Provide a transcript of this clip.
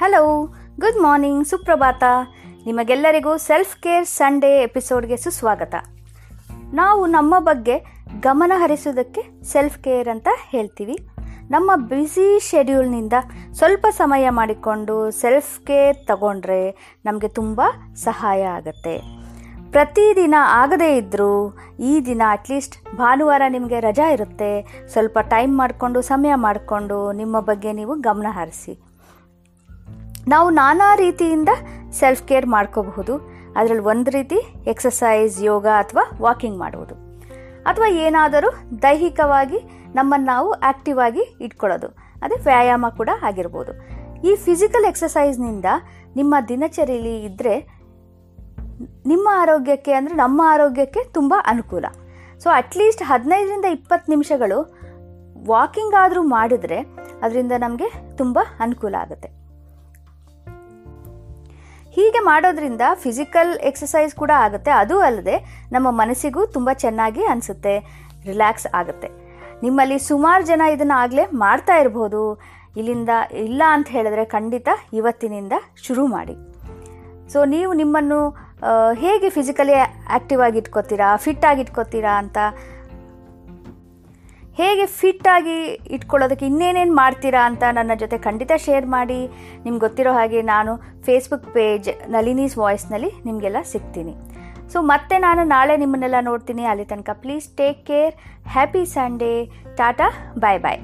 Hello good morning ಸುಪ್ರಭಾತ ನಿಮಗೆಲ್ಲರಿಗೂ self care Sunday ಎಪಿಸೋಡ್ಗೆ ಸುಸ್ವಾಗತ. ನಾವು ನಮ್ಮ ಬಗ್ಗೆ ಗಮನ ಹರಿಸೋದಕ್ಕೆ ಸೆಲ್ಫ್ ಕೇರ್ ಅಂತ ಹೇಳ್ತೀವಿ. ನಮ್ಮ ಬ್ಯುಸಿ ಶೆಡ್ಯೂಲ್ನಿಂದ ಸ್ವಲ್ಪ ಸಮಯ ಮಾಡಿಕೊಂಡು ಸೆಲ್ಫ್ ಕೇರ್ ತಗೊಂಡ್ರೆ ನಮಗೆ ತುಂಬ ಸಹಾಯ ಆಗುತ್ತೆ. ಪ್ರತಿದಿನ ಆಗದೇ ಇದ್ದರೂ ಈ ದಿನ ಅಟ್ಲೀಸ್ಟ್ ಭಾನುವಾರ ನಿಮಗೆ ರಜಾ ಇರುತ್ತೆ. ಸ್ವಲ್ಪ ಟೈಮ್ ಮಾಡಿಕೊಂಡು, ಸಮಯ ಮಾಡಿಕೊಂಡು ನಿಮ್ಮ ಬಗ್ಗೆ ನೀವು ಗಮನ ಹರಿಸಿ. ನಾವು ನಾನಾ ರೀತಿಯಿಂದ ಸೆಲ್ಫ್ ಕೇರ್ ಮಾಡ್ಕೋಬಹುದು. ಅದರಲ್ಲಿ ಒಂದು ರೀತಿ ಎಕ್ಸಸೈಸ್ ಯೋಗ ಅಥವಾ ವಾಕಿಂಗ್ ಮಾಡುವುದು ಅಥವಾ ಏನಾದರೂ ದೈಹಿಕವಾಗಿ ನಮ್ಮನ್ನು ನಾವು ಆಕ್ಟಿವ್ ಆಗಿ ಇಟ್ಕೊಳ್ಳೋದು. ಅದೇ ವ್ಯಾಯಾಮ ಕೂಡ ಆಗಿರ್ಬೋದು. ಈ ಫಿಸಿಕಲ್ ಎಕ್ಸಸೈಸ್ನಿಂದ ನಿಮ್ಮ ದಿನಚರಿಯಲ್ಲಿ ಇದ್ದರೆ ನಿಮ್ಮ ಆರೋಗ್ಯಕ್ಕೆ ಅಂದರೆ ನಮ್ಮ ಆರೋಗ್ಯಕ್ಕೆ ತುಂಬ ಅನುಕೂಲ. ಸೊ ಅಟ್ಲೀಸ್ಟ್ ಹದಿನೈದರಿಂದ ಇಪ್ಪತ್ತು ನಿಮಿಷಗಳು ವಾಕಿಂಗ್ ಆದರೂ ಮಾಡಿದ್ರೆ ಅದರಿಂದ ನಮಗೆ ತುಂಬ ಅನುಕೂಲ ಆಗುತ್ತೆ. ಹೀಗೆ ಮಾಡೋದ್ರಿಂದ ಫಿಸಿಕಲ್ ಎಕ್ಸಸೈಸ್ ಕೂಡ ಆಗುತ್ತೆ. ಅದು ಅಲ್ಲದೆ ನಮ್ಮ ಮನಸ್ಸಿಗೂ ತುಂಬ ಚೆನ್ನಾಗಿ ಅನಿಸುತ್ತೆ ರಿಲ್ಯಾಕ್ಸ್ ಆಗುತ್ತೆ. ನಿಮ್ಮಲ್ಲಿ ಸುಮಾರು ಜನ ಇದನ್ನು ಆಗಲೇ ಮಾಡ್ತಾ ಇರ್ಬೋದು. ಇಲ್ಲಿಂದ ಇಲ್ಲ ಅಂತ ಹೇಳಿದ್ರೆ ಖಂಡಿತ ಇವತ್ತಿನಿಂದ ಶುರು ಮಾಡಿ. ಸೊ ನೀವು ನಿಮ್ಮನ್ನು ಹೇಗೆ ಫಿಸಿಕಲಿ ಆ್ಯಕ್ಟಿವ್ ಆಗಿಟ್ಕೋತೀರಾ ಫಿಟ್ ಆಗಿ ಇಟ್ಕೋತೀರಾ ಅಂತ ಹೇಗೆ ಫಿಟ್ ಆಗಿ ಇಟ್ಕೊಳ್ಳೋದಕ್ಕೆ ಇನ್ನೇನೇನು ಮಾಡ್ತೀರಾ ಅಂತ ನನ್ನ ಜೊತೆ ಖಂಡಿತ ಶೇರ್ ಮಾಡಿ. ನಿಮ್ಗೆ ಗೊತ್ತಿರೋ ಹಾಗೆ ನಾನು ಫೇಸ್ಬುಕ್ ಪೇಜ್ ನಲಿನೀಸ್ ವಾಯ್ಸ್ನಲ್ಲಿ ನಿಮಗೆಲ್ಲ ಸಿಗ್ತೀನಿ. ಸೊ ಮತ್ತೆ ನಾನು ನಾಳೆ ನಿಮ್ಮನ್ನೆಲ್ಲ ನೋಡ್ತೀನಿ. ಅಲ್ಲಿ ತನಕ please take care happy Sunday tata bye bye